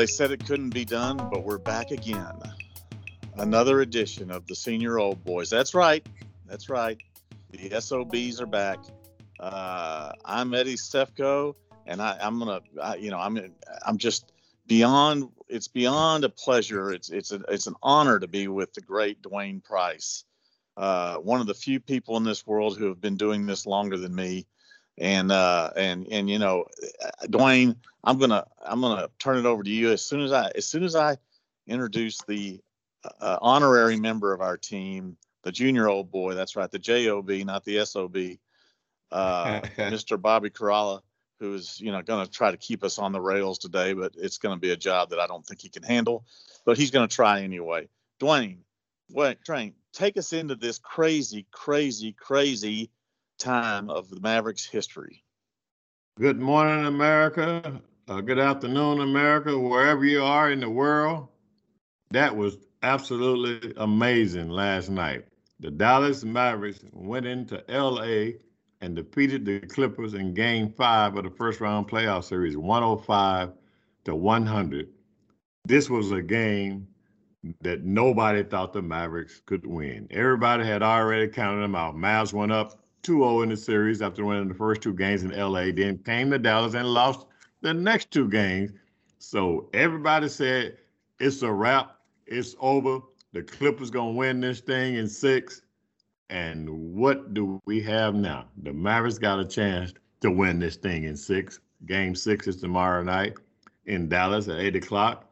They said it couldn't be done, but we're back again. Another edition of the Senior Old Boys. That's right. That's right. The SOBs are back. Uh, I'm Eddie Sefko, and I, am gonna, I, you know, I'm, I'm just beyond. It's beyond a pleasure. It's, it's, a, it's an honor to be with the great Dwain Price, uh, one of the few people in this world who have been doing this longer than me and uh, and and you know, Dwain, I'm gonna I'm gonna turn it over to you as soon as I as soon as I introduce the uh, honorary member of our team, the junior old boy. That's right, the JOB, not the SOB. Uh, Mr. Bobby Karalla, who is you know going to try to keep us on the rails today, but it's going to be a job that I don't think he can handle. But he's going to try anyway. Dwain, wait, Dwain, take us into this crazy, crazy, crazy time of the Mavericks history. Good morning, America. Uh, good afternoon, America, wherever you are in the world. That was absolutely amazing last night. The Dallas Mavericks went into LA and defeated the Clippers in game five of the first round playoff series, 105 to 100. This was a game that nobody thought the Mavericks could win. Everybody had already counted them out. Mavs went up 2-0 in the series after winning the first two games in LA. Then came to Dallas and lost the next two games. So everybody said it's a wrap. It's over. The Clippers gonna win this thing in six. And what do we have now? The Mavericks got a chance to win this thing in six. Game six is tomorrow night in Dallas at eight o'clock.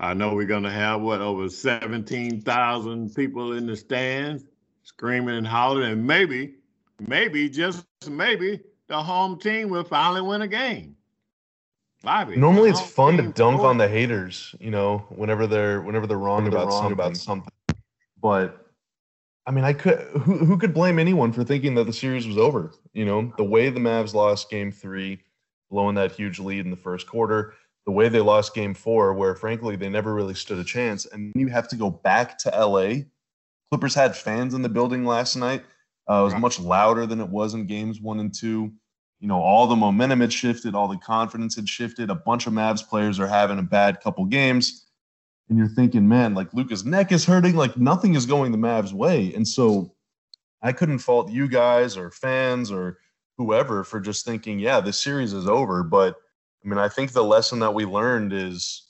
I know we're gonna have what over seventeen thousand people in the stands screaming and hollering, and maybe maybe, just maybe, the home team will finally win a game. Bobby, Normally, it's fun to dunk on the haters, you know, whenever they're whenever they're wrong, about, wrong something. about something. But I mean, I could who who could blame anyone for thinking that the series was over? You know, the way the Mavs lost Game Three, blowing that huge lead in the first quarter, the way they lost Game Four, where frankly they never really stood a chance, and you have to go back to LA. Clippers had fans in the building last night uh, it was much louder than it was in games one and two. You know, all the momentum had shifted, all the confidence had shifted. A bunch of Mavs players are having a bad couple games. And you're thinking, man, like Luka's neck is hurting, like nothing is going the Mavs' way. And so I couldn't fault you guys or fans or whoever for just thinking, yeah, this series is over. But I mean, I think the lesson that we learned is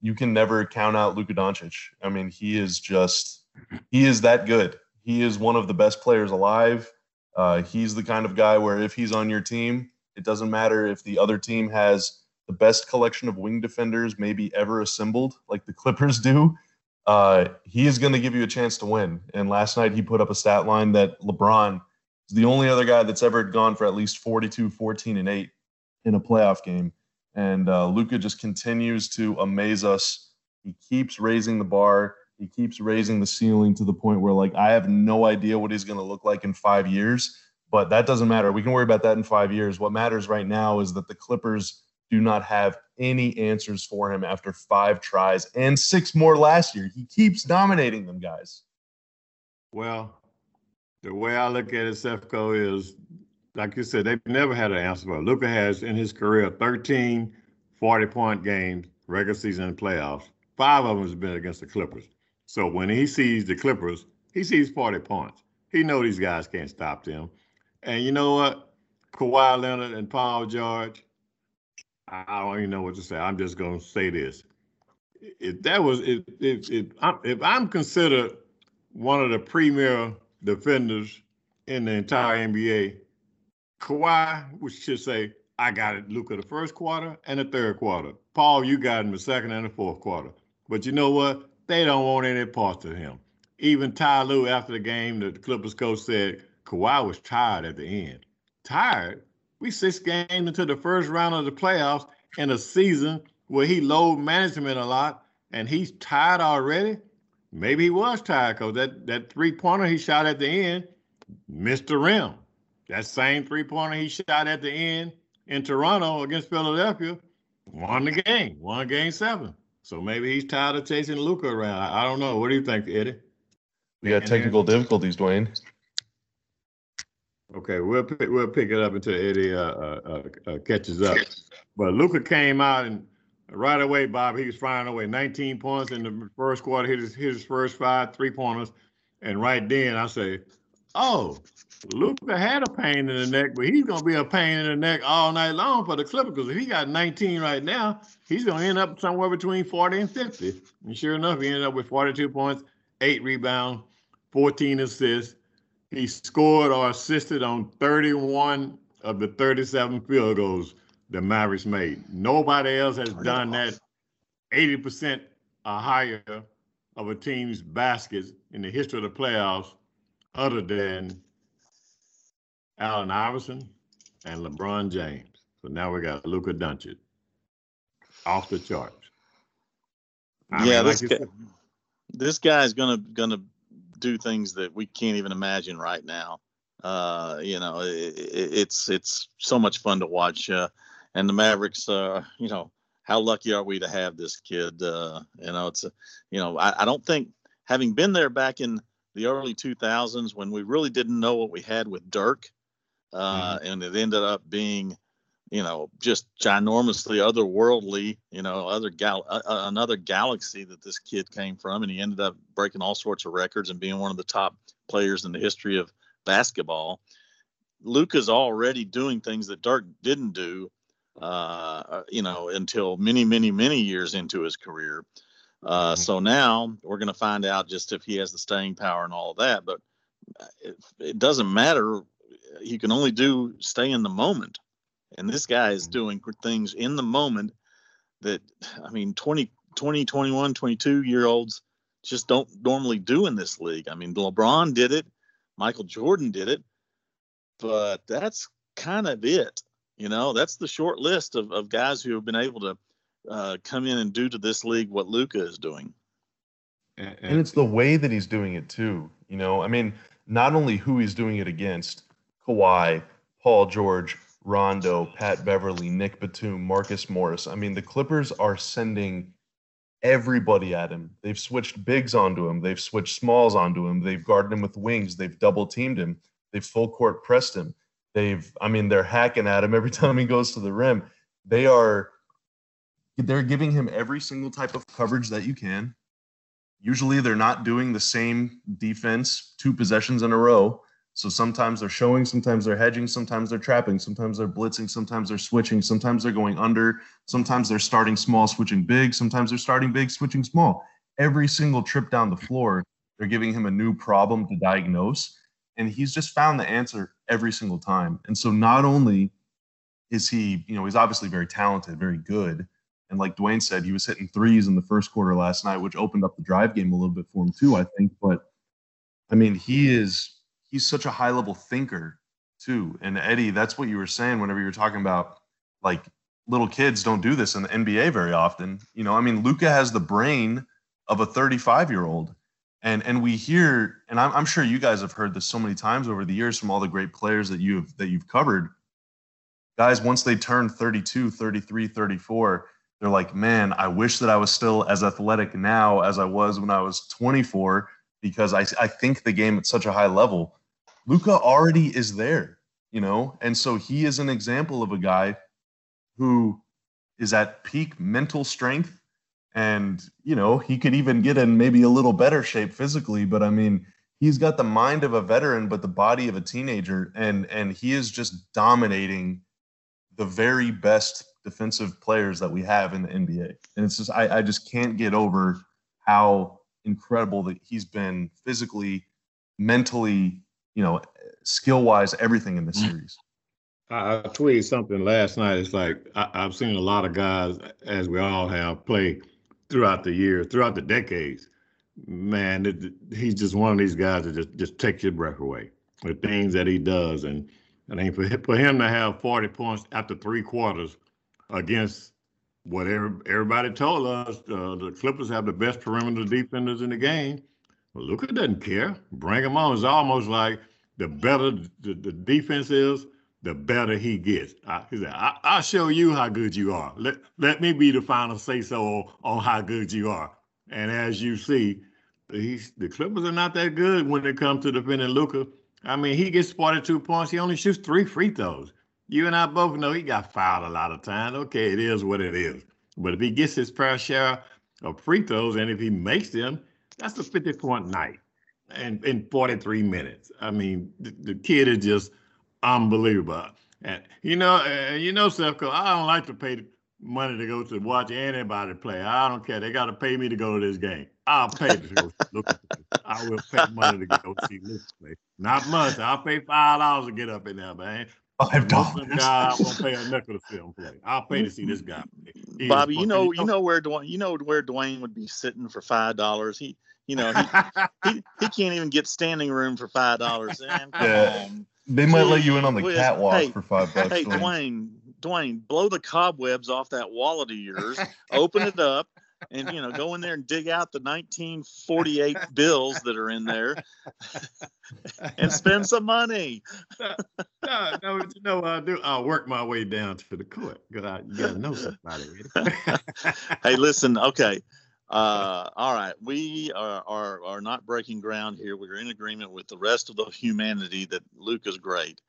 you can never count out Luka Doncic. I mean, he is just he is that good. He is one of the best players alive. Uh, he's the kind of guy where if he's on your team, it doesn't matter if the other team has the best collection of wing defenders maybe ever assembled, like the Clippers do. Uh, he is going to give you a chance to win. And last night he put up a stat line that LeBron is the only other guy that's ever gone for at least 42, 14, and 8 in a playoff game. And uh, Luka just continues to amaze us. He keeps raising the bar. He keeps raising the ceiling to the point where like I have no idea what he's going to look like in 5 years, but that doesn't matter. We can worry about that in 5 years. What matters right now is that the Clippers do not have any answers for him after 5 tries and 6 more last year. He keeps dominating them, guys. Well, the way I look at it, Sefko, is like you said, they've never had an answer for it. Luka has in his career 13 40 point games, regular season and playoffs. Five of them has been against the Clippers. So when he sees the Clippers, he sees 40 points. He know these guys can't stop them. And you know what? Kawhi Leonard and Paul George, I don't even know what to say. I'm just gonna say this. If that was if if if I'm, if I'm considered one of the premier defenders in the entire NBA, Kawhi we should say I got it. Luka the first quarter and the third quarter. Paul, you got him the second and the fourth quarter. But you know what? They don't want any parts of him. Even Ty Lue, after the game, the Clippers coach said Kawhi was tired at the end. Tired? We six games into the first round of the playoffs in a season where he load management a lot and he's tired already. Maybe he was tired because that, that three pointer he shot at the end missed the rim. That same three pointer he shot at the end in Toronto against Philadelphia won the game, won game seven. So maybe he's tired of chasing Luka around. I, don't know. What do you think, Eddie? We got technical difficulties, Dwain. Okay, we'll pick, we'll pick it up until Eddie uh, uh, uh, uh catches up. But Luka came out and right away, Bob, he was firing away 19 points in the first quarter, hit his, hit his first five three pointers. And right then I say, oh, Luka had a pain in the neck, but he's going to be a pain in the neck all night long for the Clippers because if he got 19 right now, he's going to end up somewhere between 40 and 50. And sure enough, he ended up with 42 points, eight rebounds, 14 assists. He scored or assisted on 31 of the 37 field goals the Mavericks made. Nobody else has done that 80% or higher of a team's baskets in the history of the playoffs other than Allen Iverson and LeBron James. So now we got Luka Doncic off the charts. I yeah, mean, this, like guy, this guy's gonna gonna do things that we can't even imagine right now. Uh, you know, it, it's it's so much fun to watch. Uh, and the Mavericks, uh, you know, how lucky are we to have this kid? Uh, you know, it's, a, you know, I, I don't think having been there back in the early 2000s when we really didn't know what we had with Dirk, uh, mm-hmm. and it ended up being, you know, just ginormously otherworldly, you know, other gal- uh, uh, another galaxy that this kid came from, and he ended up breaking all sorts of records and being one of the top players in the history of basketball. Luka's already doing things that Dirk didn't do, uh, you know, until many, many, many years into his career. Uh, mm-hmm. So now we're going to find out just if he has the staying power and all of that. But it, it, doesn't matter. You can only do stay in the moment. And this guy is mm-hmm. doing things in the moment that, I mean, 20, 20, 21, 22 year olds just don't normally do in this league. I mean, LeBron did it, Michael Jordan did it, but that's kind of it. You know, that's the short list of, of guys who have been able to uh, come in and do to this league what Luka is doing. And, and it's the way that he's doing it too. You know, I mean, not only who he's doing it against, Kawhi, Paul George, Rondo, Pat Beverley, Nick Batum, Marcus Morris. I mean, the Clippers are sending everybody at him. They've switched bigs onto him. They've switched smalls onto him. They've guarded him with wings. They've double teamed him. They've full court pressed him. They've, I mean, they're hacking at him every time he goes to the rim. They are, they're giving him every single type of coverage that you can. Usually they're not doing the same defense two possessions in a row. So sometimes they're showing, sometimes they're hedging, sometimes they're trapping, sometimes they're blitzing, sometimes they're switching, sometimes they're going under, sometimes they're starting small, switching big, sometimes they're starting big, switching small. Every single trip down the floor, they're giving him a new problem to diagnose and he's just found the answer every single time. And so not only is he, you know, he's obviously very talented, very good. And like Dwain said, he was hitting threes in the first quarter last night, which opened up the drive game a little bit for him too, I think. But I mean, he is he's such a high level thinker too. And Eddie, that's what you were saying whenever you were talking about like little kids don't do this in the NBA very often. You know, I mean, Luka has the brain of a 35 year old and and we hear and I'm, I'm sure you guys have heard this so many times over the years from all the great players that you've that you've covered guys once they turn 32 33 34 they're like man i wish that i was still as athletic now as i was when i was 24 because i, I think the game at such a high level luka already is there you know? And so he is an example of a guy who is at peak mental strength and you know he could even get in maybe a little better shape physically but i mean he's got the mind of a veteran but the body of a teenager and and he is just dominating the very best defensive players that we have in the nba and it's just i, I just can't get over how incredible that he's been physically mentally you know skill wise everything in this mm. series I, tweeted something last night. It's like I, I've seen a lot of guys, as we all have, play throughout the years, throughout the decades, man, it, he's just one of these guys that just just takes your breath away. The things that he does, and I mean, for for him to have 40 points after three quarters against what everybody told us, uh, the Clippers have the best perimeter defenders in the game. Luka doesn't care. Bring him on. It's almost like the better the, the defense is, the better he gets. I, he said, I, will show you how good you are. Let, let me be the final say so on how good you are. And as you see, he's, the Clippers are not that good when it comes to defending Luka. I mean, he gets 42 points. He only shoots three free throws. You and I both know he got fouled a lot of times. Okay, it is what it is. But if he gets his fair share of free throws and if he makes them, that's a 50 point night and in 43 minutes. I mean, the, the kid is just unbelievable. And you know, uh, you know, Sefko, I don't like to pay money to go to watch anybody play. I don't care. They got to pay me to go to this game. I'll pay to go look. I will pay money to go see Luka play. Not much. I'll pay five dollars to get up in there, man. Five dollars. Guy, I won't pay a nickel to see him play. I'll pay to see this guy play. He Bobby, you know, you know where Dwain, you know where Dwain would be sitting for five dollars. He, you know, he, he, he can't even get standing room for five dollars. Yeah. They might let you in on the catwalk hey, for five bucks. Hey, Dwain, Dwain, blow the cobwebs off that wallet of yours, open it up, and you know, go in there and dig out the 1948 bills that are in there, and spend some money. no, no, you know what I do? I'll work my way down to the court because I you gotta know somebody. hey, listen, okay. Uh, all right, we are, are are not breaking ground here. We're in agreement with the rest of the humanity that Luke is great.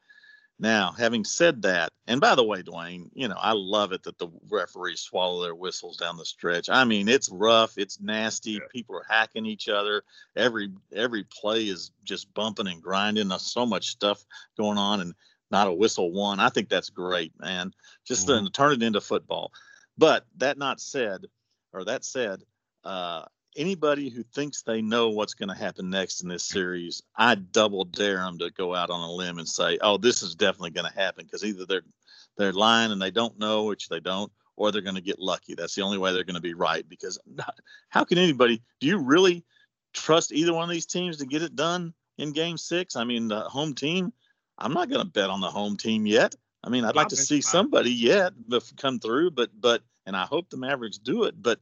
Now, having said that, and by the way, Dwayne, you know, I love it that the referees swallow their whistles down the stretch. I mean, it's rough, it's nasty. Yeah. People are hacking each other. Every every play is just bumping and grinding. There's so much stuff going on, and not a whistle one. I think that's great, man. Just mm-hmm. to turn it into football. But that not said, or that said, uh, anybody who thinks they know what's going to happen next in this series, I double dare them to go out on a limb and say, "Oh, this is definitely going to happen," because either they're they're lying and they don't know, which they don't, or they're going to get lucky. That's the only way they're going to be right. Because how can anybody? Do you really trust either one of these teams to get it done in Game Six? I mean, the home team. I'm not going to bet on the home team yet. I mean, I'd like to see somebody yet come through, but but and I hope the Mavericks do it, but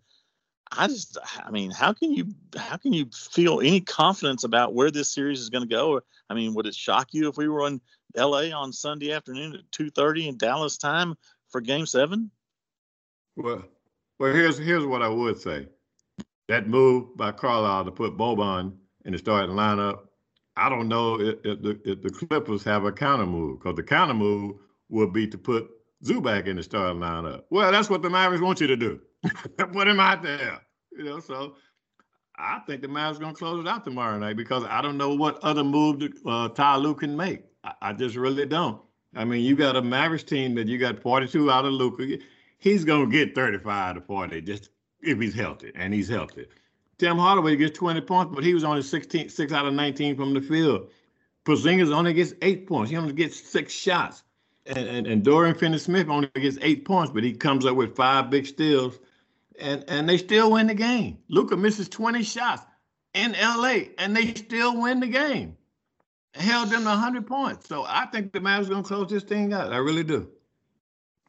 I just, I mean, how can you, how can you feel any confidence about where this series is going to go? I mean, would it shock you if we were in L.A. on Sunday afternoon at two thirty in Dallas time for Game Seven? Well, well, here's here's what I would say. That move by Carlisle to put Boban in the starting lineup, I don't know if, if, the, if the Clippers have a counter move because the counter move would be to put Zubac in the starting lineup. Well, that's what the Mavericks want you to do. put him out there. You know, so I think the Mavs going to close it out tomorrow night because I don't know what other move uh, Ty Lue can make. I, I, just really don't. I mean, you got a Mavericks team that you got 42 out of Luka. He's going to get 35 to 40 just if he's healthy, and he's healthy. Tim Hardaway gets 20 points, but he was only 16, 6 out of 19 from the field. Porzingis only gets eight points. He only gets six shots. And, and, and Dorian Finney-Smith only gets eight points, but he comes up with five big steals and and they still win the game. Luka misses 20 shots in LA, and they still win the game. Held them to 100 points. So I think the Mavs going to close this thing out. I really do.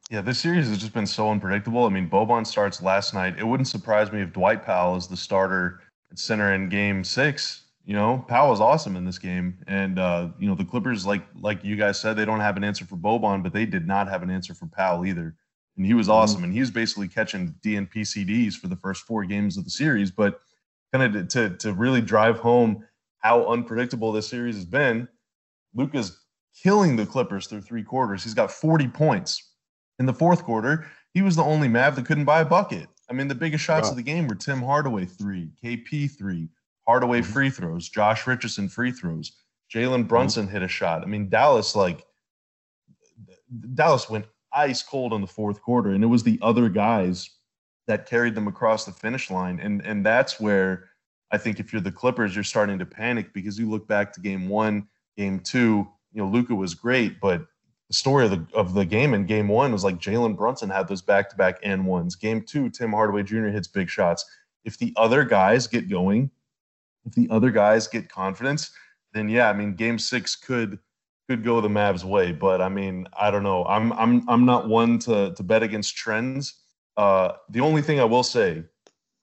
Yeah, this series has just been so unpredictable. I mean, Boban starts last night. It wouldn't surprise me if Dwight Powell is the starter at center in Game Six. You know, Powell is awesome in this game, and uh, you know the Clippers, like like you guys said, they don't have an answer for Boban, but they did not have an answer for Powell either and he was mm-hmm. awesome. And he was basically catching DNP CDs for the first four games of the series. But kind of to to really drive home how unpredictable this series has been, Luka's killing the Clippers through three quarters. He's got 40 points. In the fourth quarter, he was the only Mav that couldn't buy a bucket. I mean, the biggest shots wow. of the game were Tim Hardaway three, KP three, Hardaway mm-hmm. free throws, Josh Richardson free throws, Jalen mm-hmm. Brunson mm-hmm. hit a shot. I mean, Dallas like Dallas went ice cold in the fourth quarter, and it was the other guys that carried them across the finish line, and and that's where I think if you're the Clippers, you're starting to panic because you look back to game one, game two. You know, Luka was great, but the story of the of the game in game one was like Jalen Brunson had those back to back and ones. Game two, Tim Hardaway Jr. hits big shots. If the other guys get going, if the other guys get confidence, then yeah, I mean, game six could could go the Mavs way, but I mean, I don't know. I'm I'm I'm not one to to bet against trends. Uh, the only thing I will say,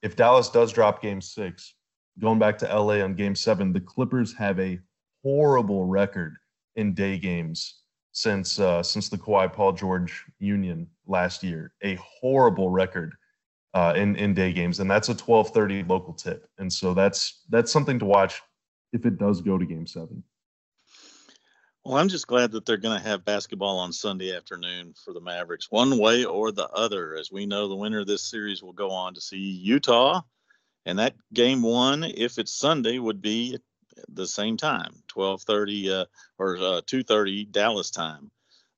if Dallas does drop Game Six, going back to LA on Game Seven, the Clippers have a horrible record in day games since uh, since the Kawhi Paul George union last year. A horrible record uh, in in day games, and that's a 12:30 local tip, and so that's that's something to watch if it does go to Game Seven. Well, I'm just glad that they're going to have basketball on Sunday afternoon for the Mavericks, one way or the other. As we know, the winner of this series will go on to see Utah, and that game one, if it's Sunday, would be the same time, 12:30 uh, or uh, 2:30 Dallas time.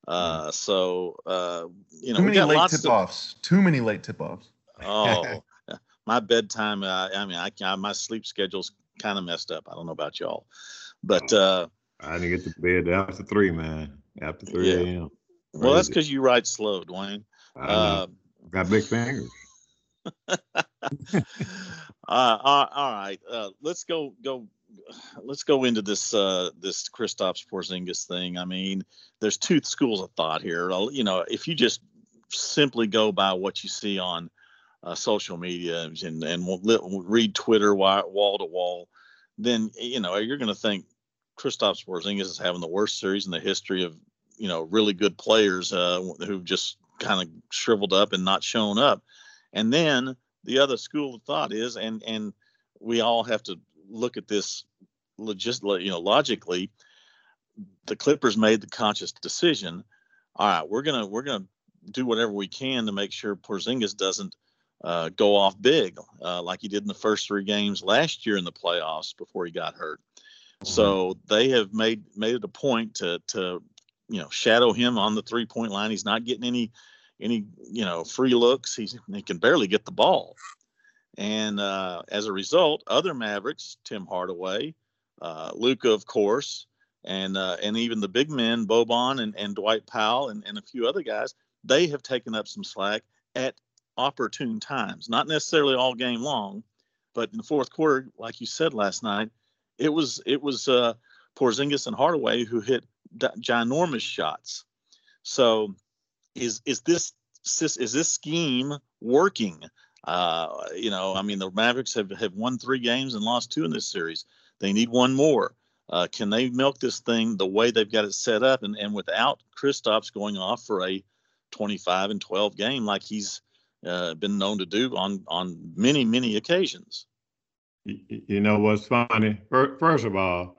Uh, hmm. so uh, you know, too many late tip-offs. Of, too many late tip-offs. Oh, my bedtime. Uh, I mean, I, I my sleep schedule's kind of messed up. I don't know about y'all, but oh. uh, I didn't get to bed after three, man. After three yeah. a.m. Well, that's because you write slow, Dwain. Uh, got big fingers. uh, all right, uh, let's go go let's go into this uh, this Kristaps Porzingis thing. I mean, there's two schools of thought here. You know, if you just simply go by what you see on uh, social media and and read Twitter wall to wall, then you know you're going to think Kristaps Porzingis is having the worst series in the history of you know really good players uh, who've just kind of shriveled up and not shown up. And then the other school of thought is, and and we all have to look at this logist, you know, logically. The Clippers made the conscious decision. All right, we're gonna we're gonna do whatever we can to make sure Porzingis doesn't uh, go off big uh, like he did in the first three games last year in the playoffs before he got hurt. So mm-hmm. they have made made it a point to to you know shadow him on the three point line. He's not getting any any you know free looks. He's he can barely get the ball, and uh, as a result, other Mavericks, Tim Hardaway, uh, Luka, of course, and uh, and even the big men, Boban and, and Dwight Powell and, and a few other guys, they have taken up some slack at opportune times. Not necessarily all game long, but in the fourth quarter, like you said last night, it was it was uh, Porzingis and Hardaway who hit ginormous shots. So, is is this is this scheme working? Uh, you know, I mean, the Mavericks have have won three games and lost two in this series. They need one more. Uh, can they milk this thing the way they've got it set up and, and without Kristaps going off for a 25 and 12 game like he's uh, been known to do on on many many occasions? You know what's funny? First of all,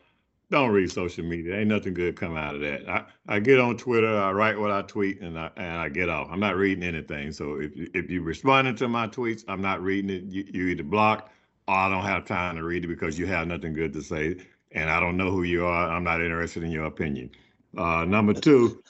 don't read social media. Ain't nothing good come out of that. I, I get on Twitter, I write what I tweet, and I and I get off. I'm not reading anything. So if if you responding to my tweets, I'm not reading it. You, you either block or I don't have time to read it because you have nothing good to say, and I don't know who you are. I'm not interested in your opinion. Uh, number two,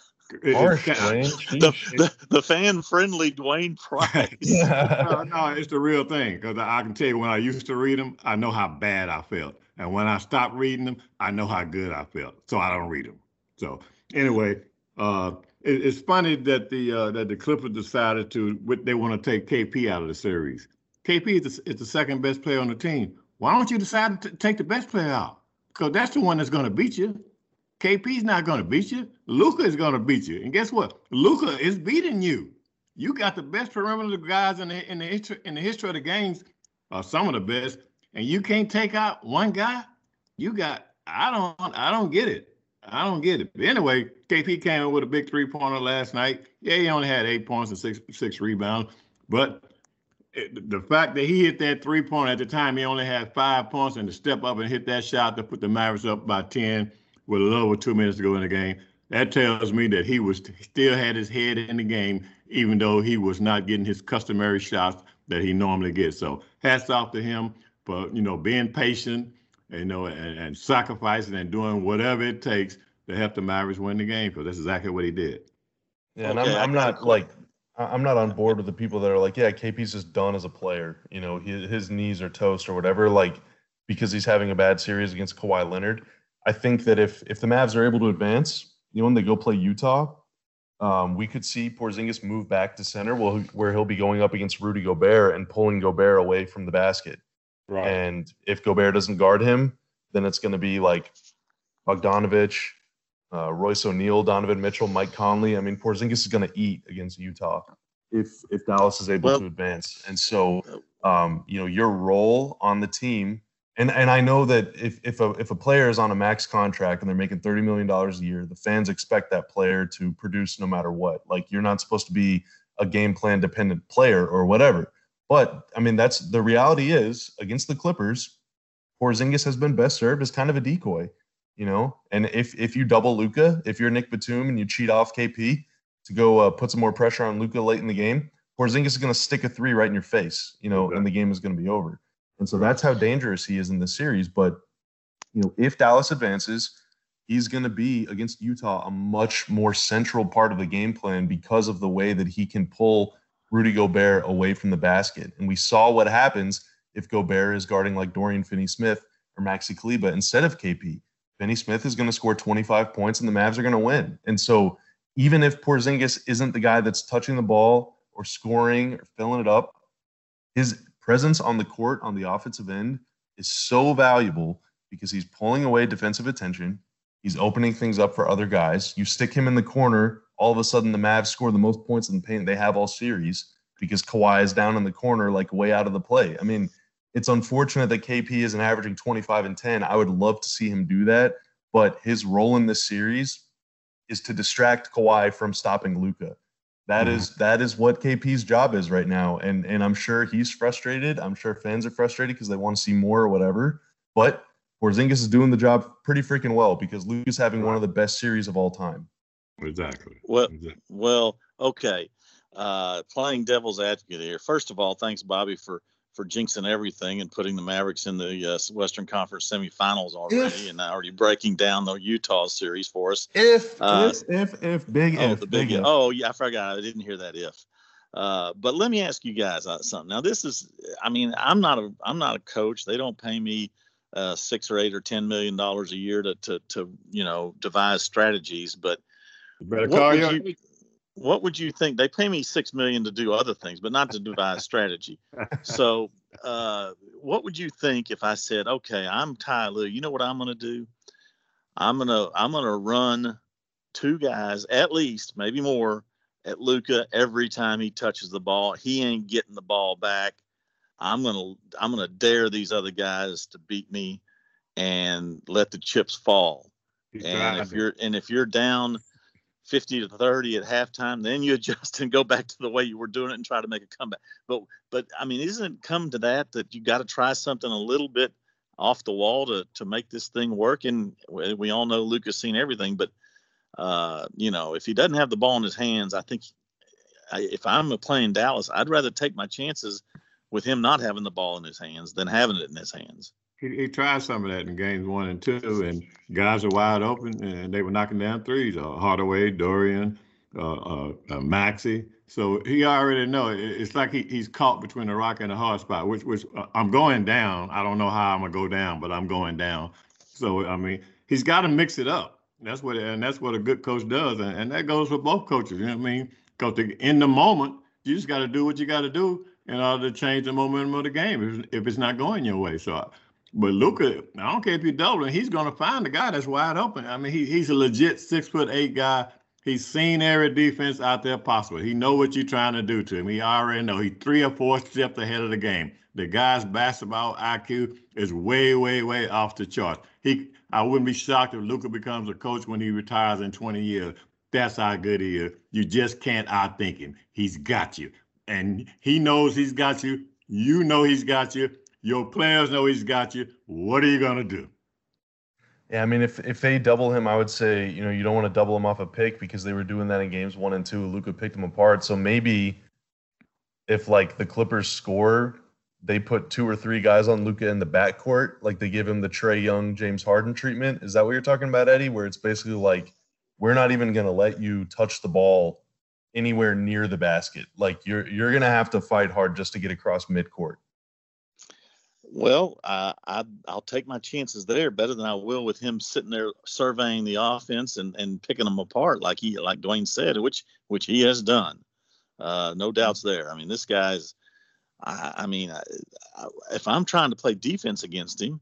Harsh, the, the, the fan friendly Dwain Price. no, no, it's the real thing because I can tell you when I used to read them, I know how bad I felt, and when I stopped reading them, I know how good I felt. So I don't read them. So anyway, uh, it, it's funny that the uh, that the Clippers decided to they want to take KP out of the series. KP is the, is the second best player on the team. Why don't you decide to take the best player out? Because that's the one that's going to beat you. KP's not going to beat you. Luka is going to beat you. And guess what? Luka is beating you. You got the best perimeter guys in the in the history in the history of the games, or some of the best, and you can't take out one guy. You got I don't I don't get it. I don't get it. But anyway, KP came in with a big three pointer last night. Yeah, he only had eight points and six six rebounds, but the fact that he hit that three pointer at the time, he only had five points, and to step up and hit that shot to put the Mavericks up by ten with a little over two minutes to go in the game. That tells me that he was still had his head in the game, even though he was not getting his customary shots that he normally gets. So hats off to him for you know being patient, you know, and, and sacrificing and doing whatever it takes to help the Mavericks win the game. Because that's exactly what he did. Yeah, and okay, I'm, I'm not like I'm not on board with the people that are like, yeah, KP's just done as a player. You know, his, his knees are toast or whatever. Like because he's having a bad series against Kawhi Leonard. I think that if if the Mavs are able to advance, you know, when they go play Utah, um, we could see Porzingis move back to center, where, where he'll be going up against Rudy Gobert and pulling Gobert away from the basket. Right. And if Gobert doesn't guard him, then it's going to be like Bogdanovich, uh, Royce O'Neale, Donovan Mitchell, Mike Conley. I mean, Porzingis is going to eat against Utah if if Dallas is able well, to advance. And so, um, you know, your role on the team and and I know that if if a if a player is on a max contract and they're making thirty million dollars a year, the fans expect that player to produce no matter what. Like you're not supposed to be a game plan dependent player or whatever. But I mean, that's the reality is against the Clippers, Porzingis has been best served as kind of a decoy. you know. And if if you double Luka, if you're Nick Batum and you cheat off KP to go uh, put some more pressure on Luka late in the game, Porzingis is going to stick a three right in your face, you know, okay. and the game is going to be over. And so that's how dangerous he is in this series. But you know, if Dallas advances, he's going to be against Utah a much more central part of the game plan because of the way that he can pull Rudy Gobert away from the basket. And we saw what happens if Gobert is guarding like Dorian Finney Smith or Maxi Kleber instead of KP. Finney Smith is going to score 25 points and the Mavs are going to win. And so even if Porzingis isn't the guy that's touching the ball or scoring or filling it up, his presence on the court on the offensive end is so valuable because he's pulling away defensive attention. He's opening things up for other guys. You stick him in the corner, all of a sudden the Mavs score the most points in the paint they have all series because Kawhi is down in the corner, like way out of the play. I mean, it's unfortunate that KP isn't averaging 25 and 10. I would love to see him do that, but his role in this series is to distract Kawhi from stopping Luka. That mm-hmm. is that is what KP's job is right now, and and I'm sure he's frustrated. I'm sure fans are frustrated because they want to see more or whatever. But Porzingis is doing the job pretty freaking well because Luka's having one of the best series of all time. Exactly. Well, exactly. well, okay. Uh, playing devil's advocate here. First of all, thanks Bobby for for jinxing everything and putting the Mavericks in the uh, Western Conference semifinals already, if, and already breaking down the Utah series for us. If uh, if if if big oh, if the big, big if. oh yeah, I forgot. I didn't hear that if. Uh, but let me ask you guys uh, something. Now, this is, I mean, I'm not a, I'm not a coach. They don't pay me uh, six or eight or ten million dollars a year to, to, to, you know, devise strategies. But what would, you, what would you think? They pay me six million to do other things, but not to devise strategy. So, uh, what would you think if I said, okay, I'm Ty Lue. You know what I'm going to do? I'm gonna, I'm gonna run two guys at least, maybe more, at Luka every time he touches the ball. He ain't getting the ball back. I'm gonna I'm gonna dare these other guys to beat me and let the chips fall. He's and driving. if you're and if you're down 50 to 30 at halftime, then you adjust and go back to the way you were doing it and try to make a comeback. But but I mean, isn't it come to that that you got to try something a little bit off the wall to to make this thing work? And we all know Luka's seen everything, but uh, you know, if he doesn't have the ball in his hands, I think if I'm playing Dallas, I'd rather take my chances with him not having the ball in his hands than having it in his hands. He, he tried some of that in games one and two, and guys are wide open, and they were knocking down threes. Uh, Hardaway, Dorian, uh, uh, uh Maxi. So he already know it, it's like he, he's caught between a rock and a hard spot. Which which uh, I'm going down. I don't know how I'm gonna go down, but I'm going down. So I mean, he's got to mix it up. That's what and that's what a good coach does, and, and that goes for both coaches. You know what I mean? Because in the moment, you just got to do what you got to do in order to change the momentum of the game if, if it's not going your way. So, but Luka, I don't care if you're doubling, he's going to find a guy that's wide open. I mean, he, he's a legit six foot eight guy. He's seen every defense out there possible. He know what you're trying to do to him. He already know. He's three or four steps ahead of the game. The guy's basketball IQ is way, way, way off the charts. He, I wouldn't be shocked if Luka becomes a coach when he retires in 20 years. That's how good he is. You just can't outthink him. He's got you and he knows he's got you. You know he's got you. Your players know he's got you. What are you gonna do? Yeah, I mean, if if they double him, I would say you know you don't want to double him off a pick because they were doing that in games one and two. Luka picked him apart, so maybe if like the Clippers score, they put two or three guys on Luka in the backcourt, like they give him the Trae Young, James Harden treatment. Is that what you're talking about, Eddie? Where it's basically like we're not even gonna let you touch the ball anywhere near the basket. Like you're you're gonna have to fight hard just to get across midcourt. Well, I, I will take my chances there better than I will with him sitting there surveying the offense and, and picking them apart like he like Dwain said, which which he has done. Uh, no doubts there. I mean, this guy's. I, I mean, I, I, if I'm trying to play defense against him,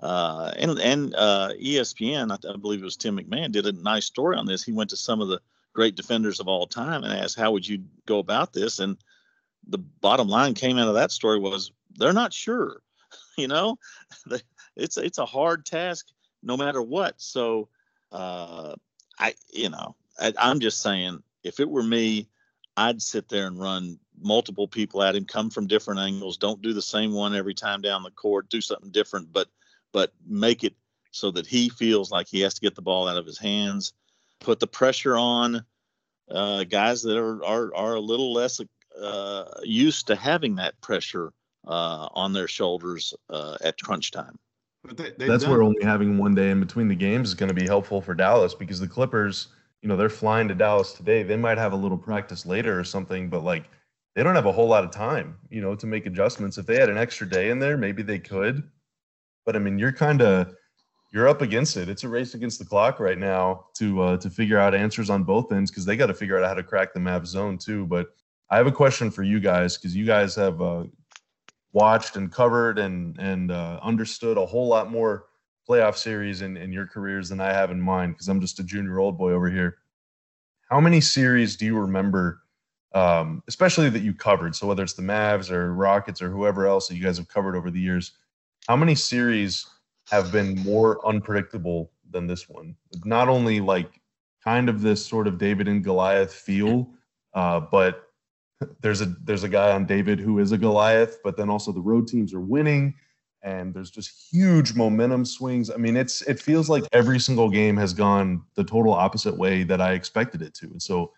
uh, and and uh, ESPN, I, I believe it was Tim McMahon, did a nice story on this. He went to some of the great defenders of all time and asked, how would you go about this? And the bottom line came out of that story was they're not sure. you know, it's it's a hard task no matter what. So uh, I, you know, I, I'm just saying, if it were me, I'd sit there and run multiple people at him, come from different angles. Don't do the same one every time down the court. Do something different, but but make it so that he feels like he has to get the ball out of his hands, put the pressure on uh, guys that are, are, are a little less uh, used to having that pressure uh, on their shoulders uh, at crunch time. They, That's done. where only having one day in between the games is going to be helpful for Dallas because the Clippers, you know, they're flying to Dallas today. They might have a little practice later or something, but like they don't have a whole lot of time, you know, to make adjustments. If they had an extra day in there, maybe they could. But I mean, you're kind of you're up against it. It's a race against the clock right now to uh, to figure out answers on both ends because they got to figure out how to crack the map zone too. But I have a question for you guys because you guys have uh, watched and covered and and uh, understood a whole lot more playoff series in, in your careers than I have in mine because I'm just a junior old boy over here. How many series do you remember, um, especially that you covered? So whether it's the Mavs or Rockets or whoever else that you guys have covered over the years, how many series have been more unpredictable than this one? Not only like kind of this sort of David and Goliath feel, uh, but there's a there's a guy on David who is a Goliath, but then also the road teams are winning and there's just huge momentum swings. I mean, it's it feels like every single game has gone the total opposite way that I expected it to. And so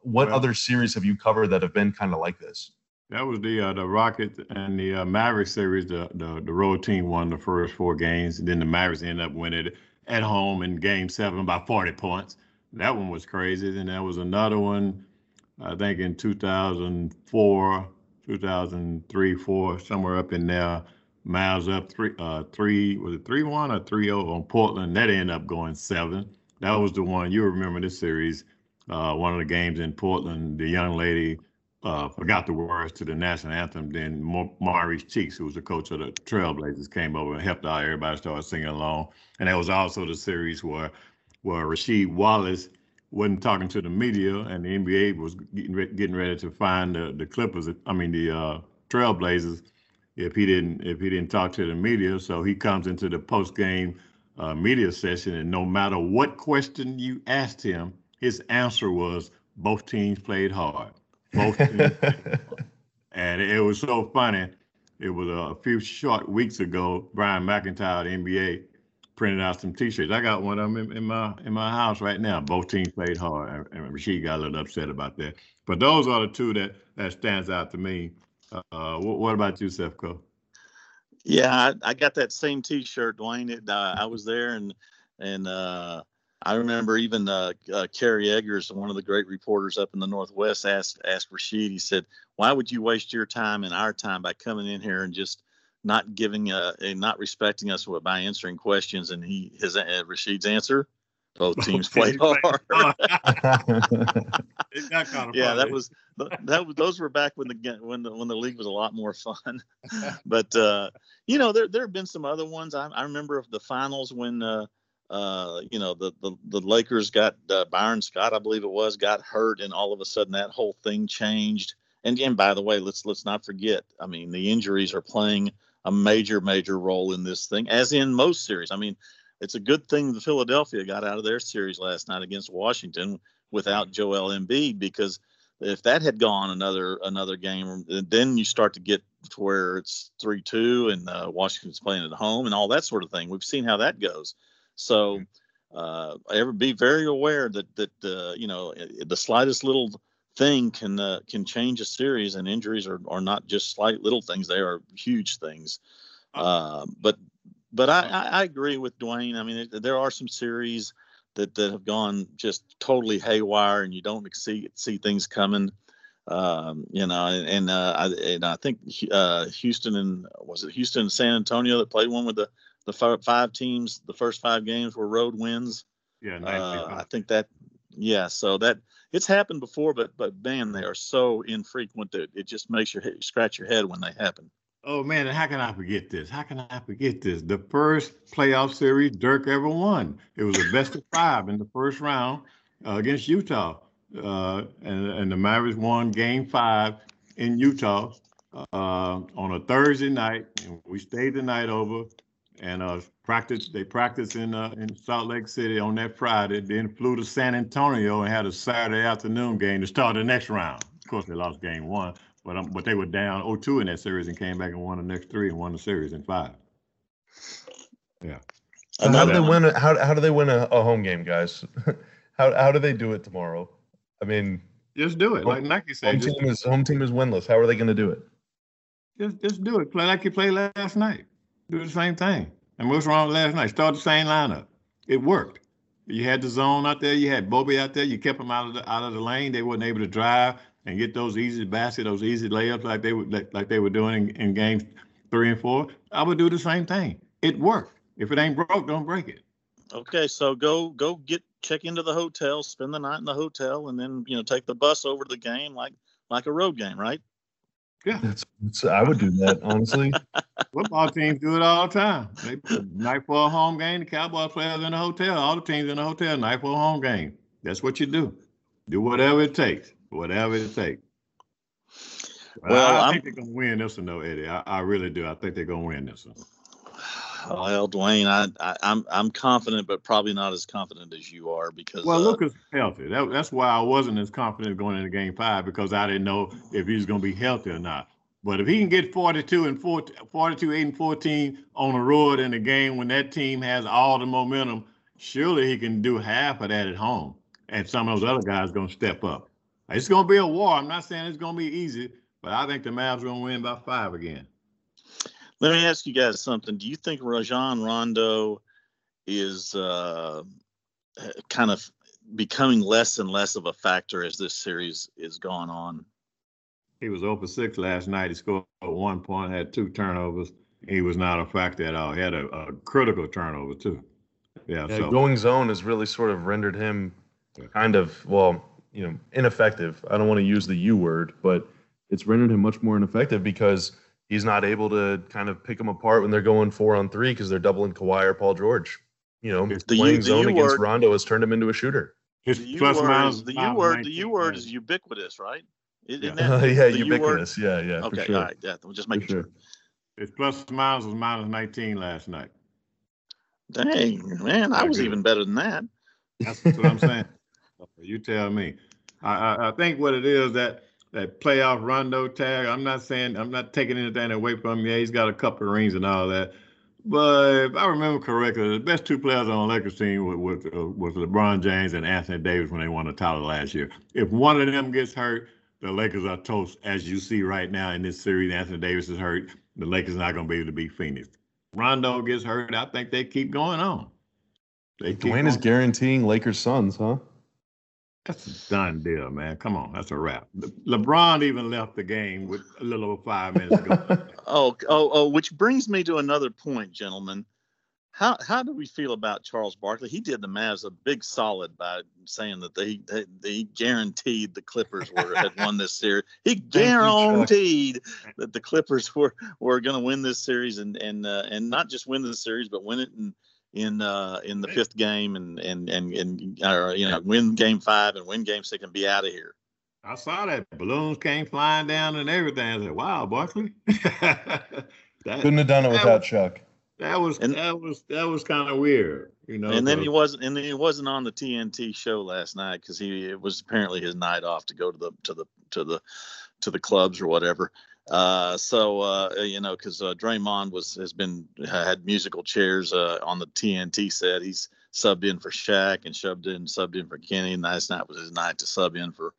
what well, other series have you covered that have been kind of like this? That was the uh, the Rockets and the uh, Mavericks series. The, the the road team won the first four games, and then the Mavericks ended up winning it at home in Game Seven by 40 points. That one was crazy. And there was another one I think in 2004, 2003, four, somewhere up in there. Miles up three, uh, three was it three one or three zero oh on Portland? That ended up going seven. That was the one you remember this series. Uh, one of the games in Portland, the young lady uh, forgot the words to the national anthem. Then Maurice Cheeks, who was the coach of the Trailblazers, came over and helped out. Everybody started singing along, and that was also the series where where Rasheed Wallace wasn't talking to the media, and the NBA was getting, re- getting ready to find the, the Clippers. I mean the uh, Trailblazers. If he didn't if he didn't talk to the media, so he comes into the post game uh, media session, and no matter what question you asked him, his answer was both teams played hard. Both teams and it was so funny. It was a few short weeks ago. Brian McIntyre, the NBA, printed out some T-shirts. I got one of them in, in, my in my house right now. Both teams played hard, and, and got a little upset about that. But those are the two that that stands out to me. Uh, what, what, about you, Sefko? Yeah, I, I, got that same T-shirt, Dwain. It, uh, I was there, and and uh, I remember even uh, uh, Kerry Eggers, one of the great reporters up in the Northwest, asked asked Rasheed. He said, "Why would you waste your time and our time by coming in here and just not giving uh, not respecting us by answering questions. And he his uh, Rasheed's answer, both teams played hard. yeah, that was that was those were back when the when the when the league was a lot more fun. but uh, you know, there there have been some other ones. I, I remember the finals when. Uh, uh, you know, the, the, the Lakers got uh, Byron Scott, I believe it was, got hurt, and all of a sudden that whole thing changed. And and by the way, let's let's not forget. I mean, the injuries are playing a major, major role in this thing, as in most series. I mean, it's a good thing the Philadelphia got out of their series last night against Washington without Joel Embiid because if that had gone another another game, then you start to get to where it's three two and uh, Washington's playing at home and all that sort of thing. We've seen how that goes. So, mm-hmm. uh, ever be very aware that that uh, you know the slightest little thing can uh, can change a series, and injuries are, are not just slight little things; they are huge things. Uh, but but I, I, agree with Dwain. I mean, there are some series that, that have gone just totally haywire, and you don't see see things coming. Um, you know, and, and, uh, I, and I think uh, Houston and was it Houston and San Antonio that played one with the the five teams. The first five games were road wins. Yeah, uh, I think that yeah. So that it's happened before, but but man, they are so infrequent that it just makes your head, you scratch your head when they happen. Oh man, how can I forget this? How can I forget this? The first playoff series Dirk ever won. It was a best of five in the first round uh, against Utah, uh, and and the Mavericks won Game Five in Utah uh, on a Thursday night, and we stayed the night over and uh, practice. They practiced in uh, in Salt Lake City on that Friday. Then flew to San Antonio and had a Saturday afternoon game to start the next round. Of course, they lost game one, but um, but they were down 0-2 in that series and came back and won the next three and won the series in five. Yeah. how do they win? A, how how do they win a, a home game, guys? how how do they do it tomorrow? I mean, just do it. Like Nike said, home team is home team is winless. How are they going to do it? Just just do it. Play like you played last night. Do the same thing. And what's wrong with last night? Start the same lineup. It worked. You had the zone out there. You had Bobby out there. You kept them out of the out of the lane. They weren't able to drive and get those easy baskets, those easy layups like they were like, like they were doing in, in games three and four. I would do the same thing. It worked. If it ain't broke, don't break it. Okay, so go go get check into the hotel, spend the night in the hotel, and then you know take the bus over to the game like like a road game, right? Yeah, it's, it's, I would do that honestly. Football teams do it all the time. They put night for a home game. The Cowboy players in the hotel. All the teams in the hotel. Night for a home game. That's what you do. Do whatever it takes. Whatever it takes. Well, I, I think they're gonna win this one, though, Eddie. I, I really do. I think they're gonna win this one. Well, Dwain, I, I, am I'm, I'm confident, but probably not as confident as you are because. Well, uh, Luka's healthy. That, that's why I wasn't as confident going into Game Five because I didn't know if he was going to be healthy or not. But if he can get 42 and 14, 42, 8 and 14 on the road in a game when that team has all the momentum, surely he can do half of that at home. And some of those other guys going to step up. It's going to be a war. I'm not saying it's going to be easy, but I think the Mavs are going to win by five again. Let me ask you guys something. Do you think Rajon Rondo is uh, kind of becoming less and less of a factor as this series is going on? He was over 6 last night. He scored one point, had two turnovers. He was not a factor at all. He had a, a critical turnover, too. Yeah, yeah so. going zone has really sort of rendered him kind of, well, you know, ineffective. I don't want to use the U word, but it's rendered him much more ineffective because – he's not able to kind of pick them apart when they're going four on three because they're doubling Kawhi or Paul George. You know, the playing U, zone against word, Rondo has turned him into a shooter. His the plus U word, the U word, the U word is ubiquitous, right? Isn't yeah, uh, yeah ubiquitous. Yeah, yeah. Okay, sure. all right. Yeah, we'll just make sure. His plus miles was minus 19 last night. Dang, man, I was even better than that. That's what I'm saying. you tell me. I, I, I think what it is that that playoff Rondo tag. I'm not saying I'm not taking anything away from him. Yeah, he's got a couple of rings and all that. But if I remember correctly, the best two players on the Lakers team was, was, uh, was LeBron James and Anthony Davis when they won the title last year. If one of them gets hurt, the Lakers are toast, as you see right now in this series. Anthony Davis is hurt. The Lakers are not going to be able to beat Phoenix. Rondo gets hurt. I think they keep going on. They Dwain is guaranteeing Lakers Suns, huh? That's a done deal, man. Come on, that's a wrap. Le- LeBron even left the game with a little over five minutes ago. oh, oh, oh! Which brings me to another point, gentlemen. How how do we feel about Charles Barkley? He did the Mavs a big solid by saying that they they, they guaranteed the Clippers were had won this series. He guaranteed you, that the Clippers were were going to win this series and and uh, and not just win the series, but win it and in uh, in the fifth game and and and and uh, you know win game five and win game six and be out of here. I saw that balloons came flying down and everything. I said, "Wow, Barkley." that, Couldn't have done it without was, Chuck. That was and, that was that was kind of weird, you know. And then he wasn't and then he wasn't on the TNT show last night because he it was apparently his night off to go to the to the to the to the clubs or whatever. Uh, so uh, you know, because uh, Draymond was has been had musical chairs uh, on the TNT set. He's subbed in for Shaq and shoved in, subbed in for Kenny. And last night was his night to sub in for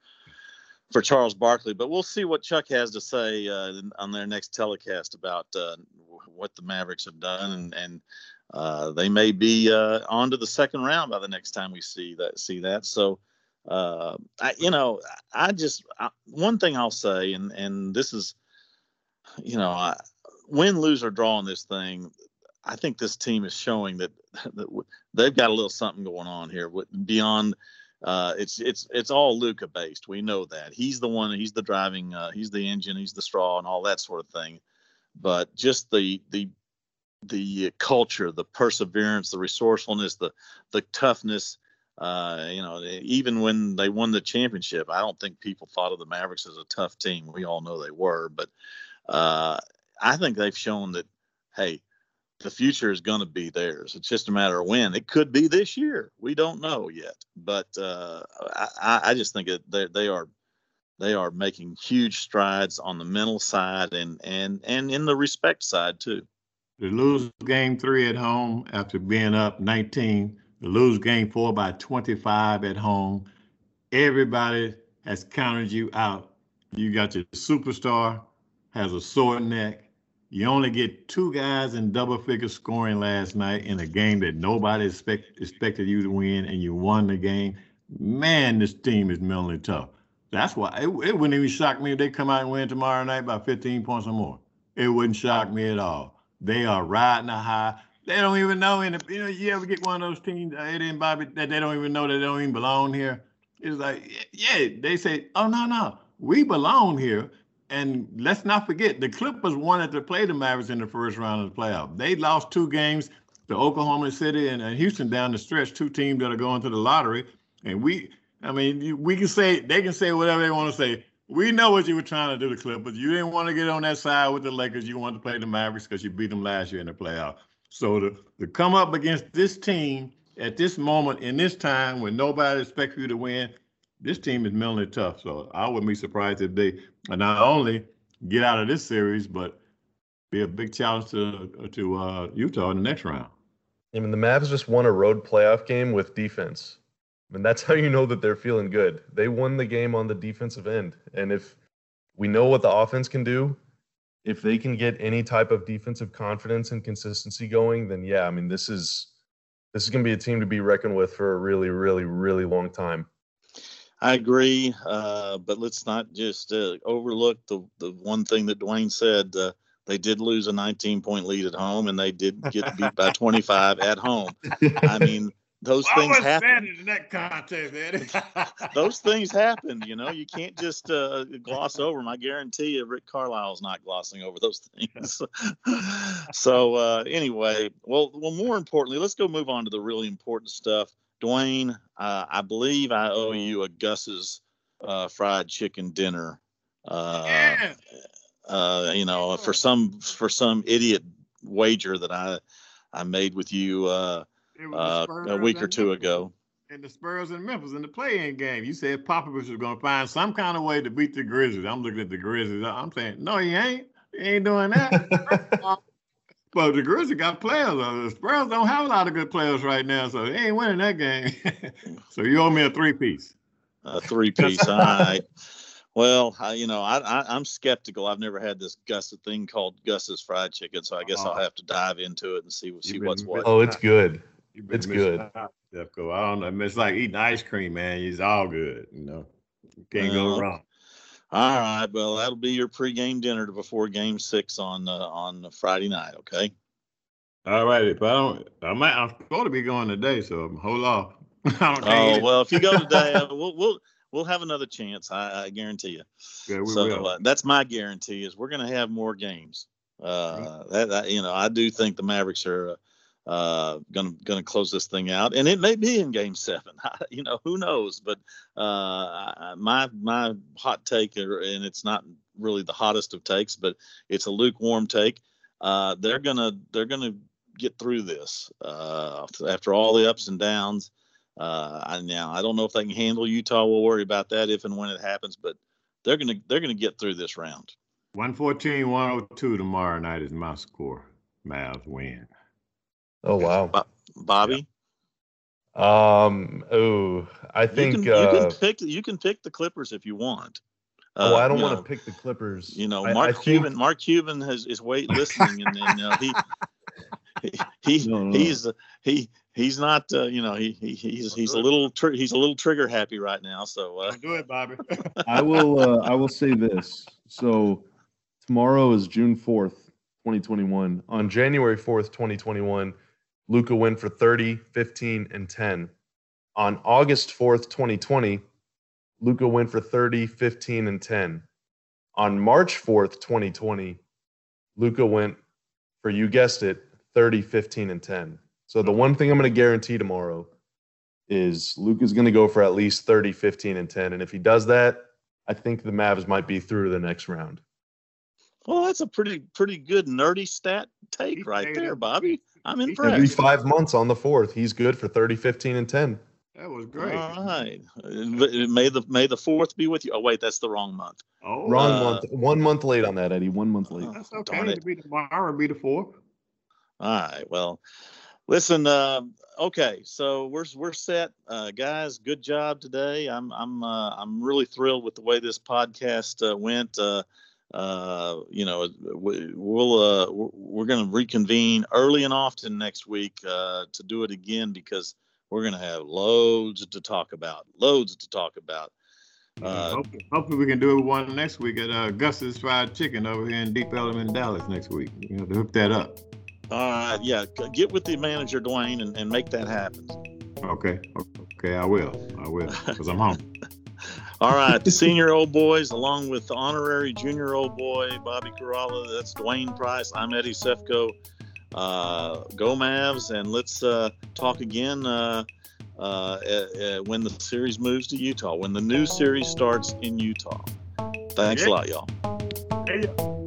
for Charles Barkley. But we'll see what Chuck has to say uh, on their next telecast about uh, what the Mavericks have done, and, and uh, they may be uh, on to the second round by the next time we see that. See that. So uh, I, you know, I just I, one thing I'll say, and and this is you know, I, win, lose, or draw in this thing, I think this team is showing that, that they've got a little something going on here beyond. Uh, it's it's it's all Luka based. We know that he's the one. He's the driving. Uh, he's the engine. He's the straw, and all that sort of thing. But just the the the culture, the perseverance, the resourcefulness, the the toughness. Uh, you know, even when they won the championship, I don't think people thought of the Mavericks as a tough team. We all know they were, but uh, I think they've shown that, hey, the future is going to be theirs. It's just a matter of when. It could be this year. We don't know yet, but uh, I, I, just think that they, they are they are making huge strides on the mental side and and and in the respect side too. to lose game three at home after being up 19, to lose game four by 25 at home. Everybody has counted you out. You got your superstar, has a sore neck. You only get two guys in double figure scoring last night in a game that nobody expect, expected you to win, and you won the game. Man, this team is mentally tough. That's why it, it wouldn't even shock me if they come out and win tomorrow night by 15 points or more. It wouldn't shock me at all. They are riding a high. They don't even know. The, you know, you ever get one of those teams, uh, Eddie and Bobby, that they don't even know they don't even belong here. It's like, yeah, they say, oh no, no, we belong here. And let's not forget, the Clippers wanted to play the Mavericks in the first round of the playoff. They lost two games to Oklahoma City and, and Houston down the stretch, two teams that are going to the lottery. And we, I mean, we can say they can say whatever they want to say. We know what you were trying to do, the Clippers. You didn't want to get on that side with the Lakers. You wanted to play the Mavericks because you beat them last year in the playoff. So to, to come up against this team at this moment in this time when nobody expects you to win, this team is mentally tough. So I wouldn't be surprised if they not only get out of this series, but be a big challenge to to uh, Utah in the next round. I mean, the Mavs just won a road playoff game with defense. And that's how you know that they're feeling good. They won the game on the defensive end. And if we know what the offense can do, if they can get any type of defensive confidence and consistency going, then yeah, I mean this is this is going to be a team to be reckoned with for a really, really, really long time. I agree, uh, but let's not just uh, overlook the the one thing that Dwain said. Uh, they did lose a 19 point lead at home, and they did get beat by 25 at home. I mean, those well, things happen. in that contest, Eddie. those things happen. You know, you can't just uh, gloss over them. I guarantee you, Rick Carlisle's not glossing over those things. so uh, anyway, well, well, more importantly, let's go move on to the really important stuff. Dwain, uh, I believe I owe you a Gus's uh, fried chicken dinner. Uh, yeah. Uh, you know, for some for some idiot wager that I I made with you uh, a week or two ago. And the Spurs and Memphis in the play-in game. You said Popovich was going to find some kind of way to beat the Grizzlies. I'm looking at the Grizzlies. I'm saying, no, he ain't. He ain't doing that. but the Grizzlies got players. The Spurs don't have a lot of good players right now, so they ain't winning that game. so you owe me a three-piece. A three-piece. All right. Well, I, you know, I, I am skeptical. I've never had this Gus thing called Gus's fried chicken, so I guess I'll uh-huh. have to dive into it and see see what's what. Oh, it's good. It's good. Sefko. I don't know. It's like eating ice cream, man. It's all good. You know, you can't go wrong. All right. Well, that'll be your pregame dinner before Game Six on uh, on Friday night. Okay. All right. If I don't, I might. I'm supposed to be going today, so hold off. oh well, if you go today, uh, we'll we'll we'll have another chance. I, I guarantee you. Yeah, so uh, that's my guarantee is we're going to have more games. Uh, that, that, you know, I do think the Mavericks are uh, gonna gonna close this thing out, and it may be in Game Seven. you know, who knows? But uh, my my hot take, and it's not really the hottest of takes, but it's a lukewarm take. Uh, they're gonna they're gonna get through this uh, after all the ups and downs. Uh, now I don't know if they can handle Utah. We'll worry about that if and when it happens, but they're gonna they're gonna get through this round. 114, 102 tomorrow night is my score. Mavs win. Oh wow, Bobby. Um. Oh, I think you can, uh, you can, pick. You can pick the Clippers if you want. Uh, oh, I don't want to pick the Clippers. You know, Mark I, I Cuban. Think... Mark Cuban has is wait listening, and then uh, he. He, he no, no. he's he he's not uh, you know he, he he's he's a little tr- he's a little trigger happy right now so uh, do it Bobby I will uh, I will say this so tomorrow is June 4th 2021 on January 4th 2021 Luka went for 30, 15, and 10. On August 4th, 2020, Luka went for 30, 15, and 10. On March 4th, 2020, Luka went for, you guessed it, 30, 15, and 10. So the one thing I'm going to guarantee tomorrow is Luka's going to go for at least 30, 15, and 10. And if he does that, I think the Mavs might be through to the next round. Well, that's a pretty pretty good nerdy stat take right there, Bobby. I'm impressed. Every five months on the fourth, he's good for 30, 15, and 10. That was great. All right. May the May the fourth be with you. Oh wait, that's the wrong month. Oh, wrong uh, month. One month late on that, Eddie. One month late. that's okay. To be tomorrow, be the fourth. All right. Well, listen. Uh, okay, so we're we're set, uh, guys. Good job today. I'm I'm uh, I'm really thrilled with the way this podcast uh, went. Uh, you know, we, will uh, we're going to reconvene early and often next week uh, to do it again because we're going to have loads to talk about. Loads to talk about. Uh, hopefully, hopefully, we can do one next week at uh, Gus's Fried Chicken over here in Deep Ellum, Dallas next week. We have to hook that up. All right, yeah, get with the manager Dwain and, and make that happen. Okay, okay, I will. I will because I'm home. All right, the senior old boys, along with the honorary junior old boy Bobby Karalla. That's Dwain Price. I'm Eddie Sefko. Uh, go Mavs, and let's uh, talk again uh, uh, when the series moves to Utah, when the new series starts in Utah. Thanks yeah. a lot, y'all.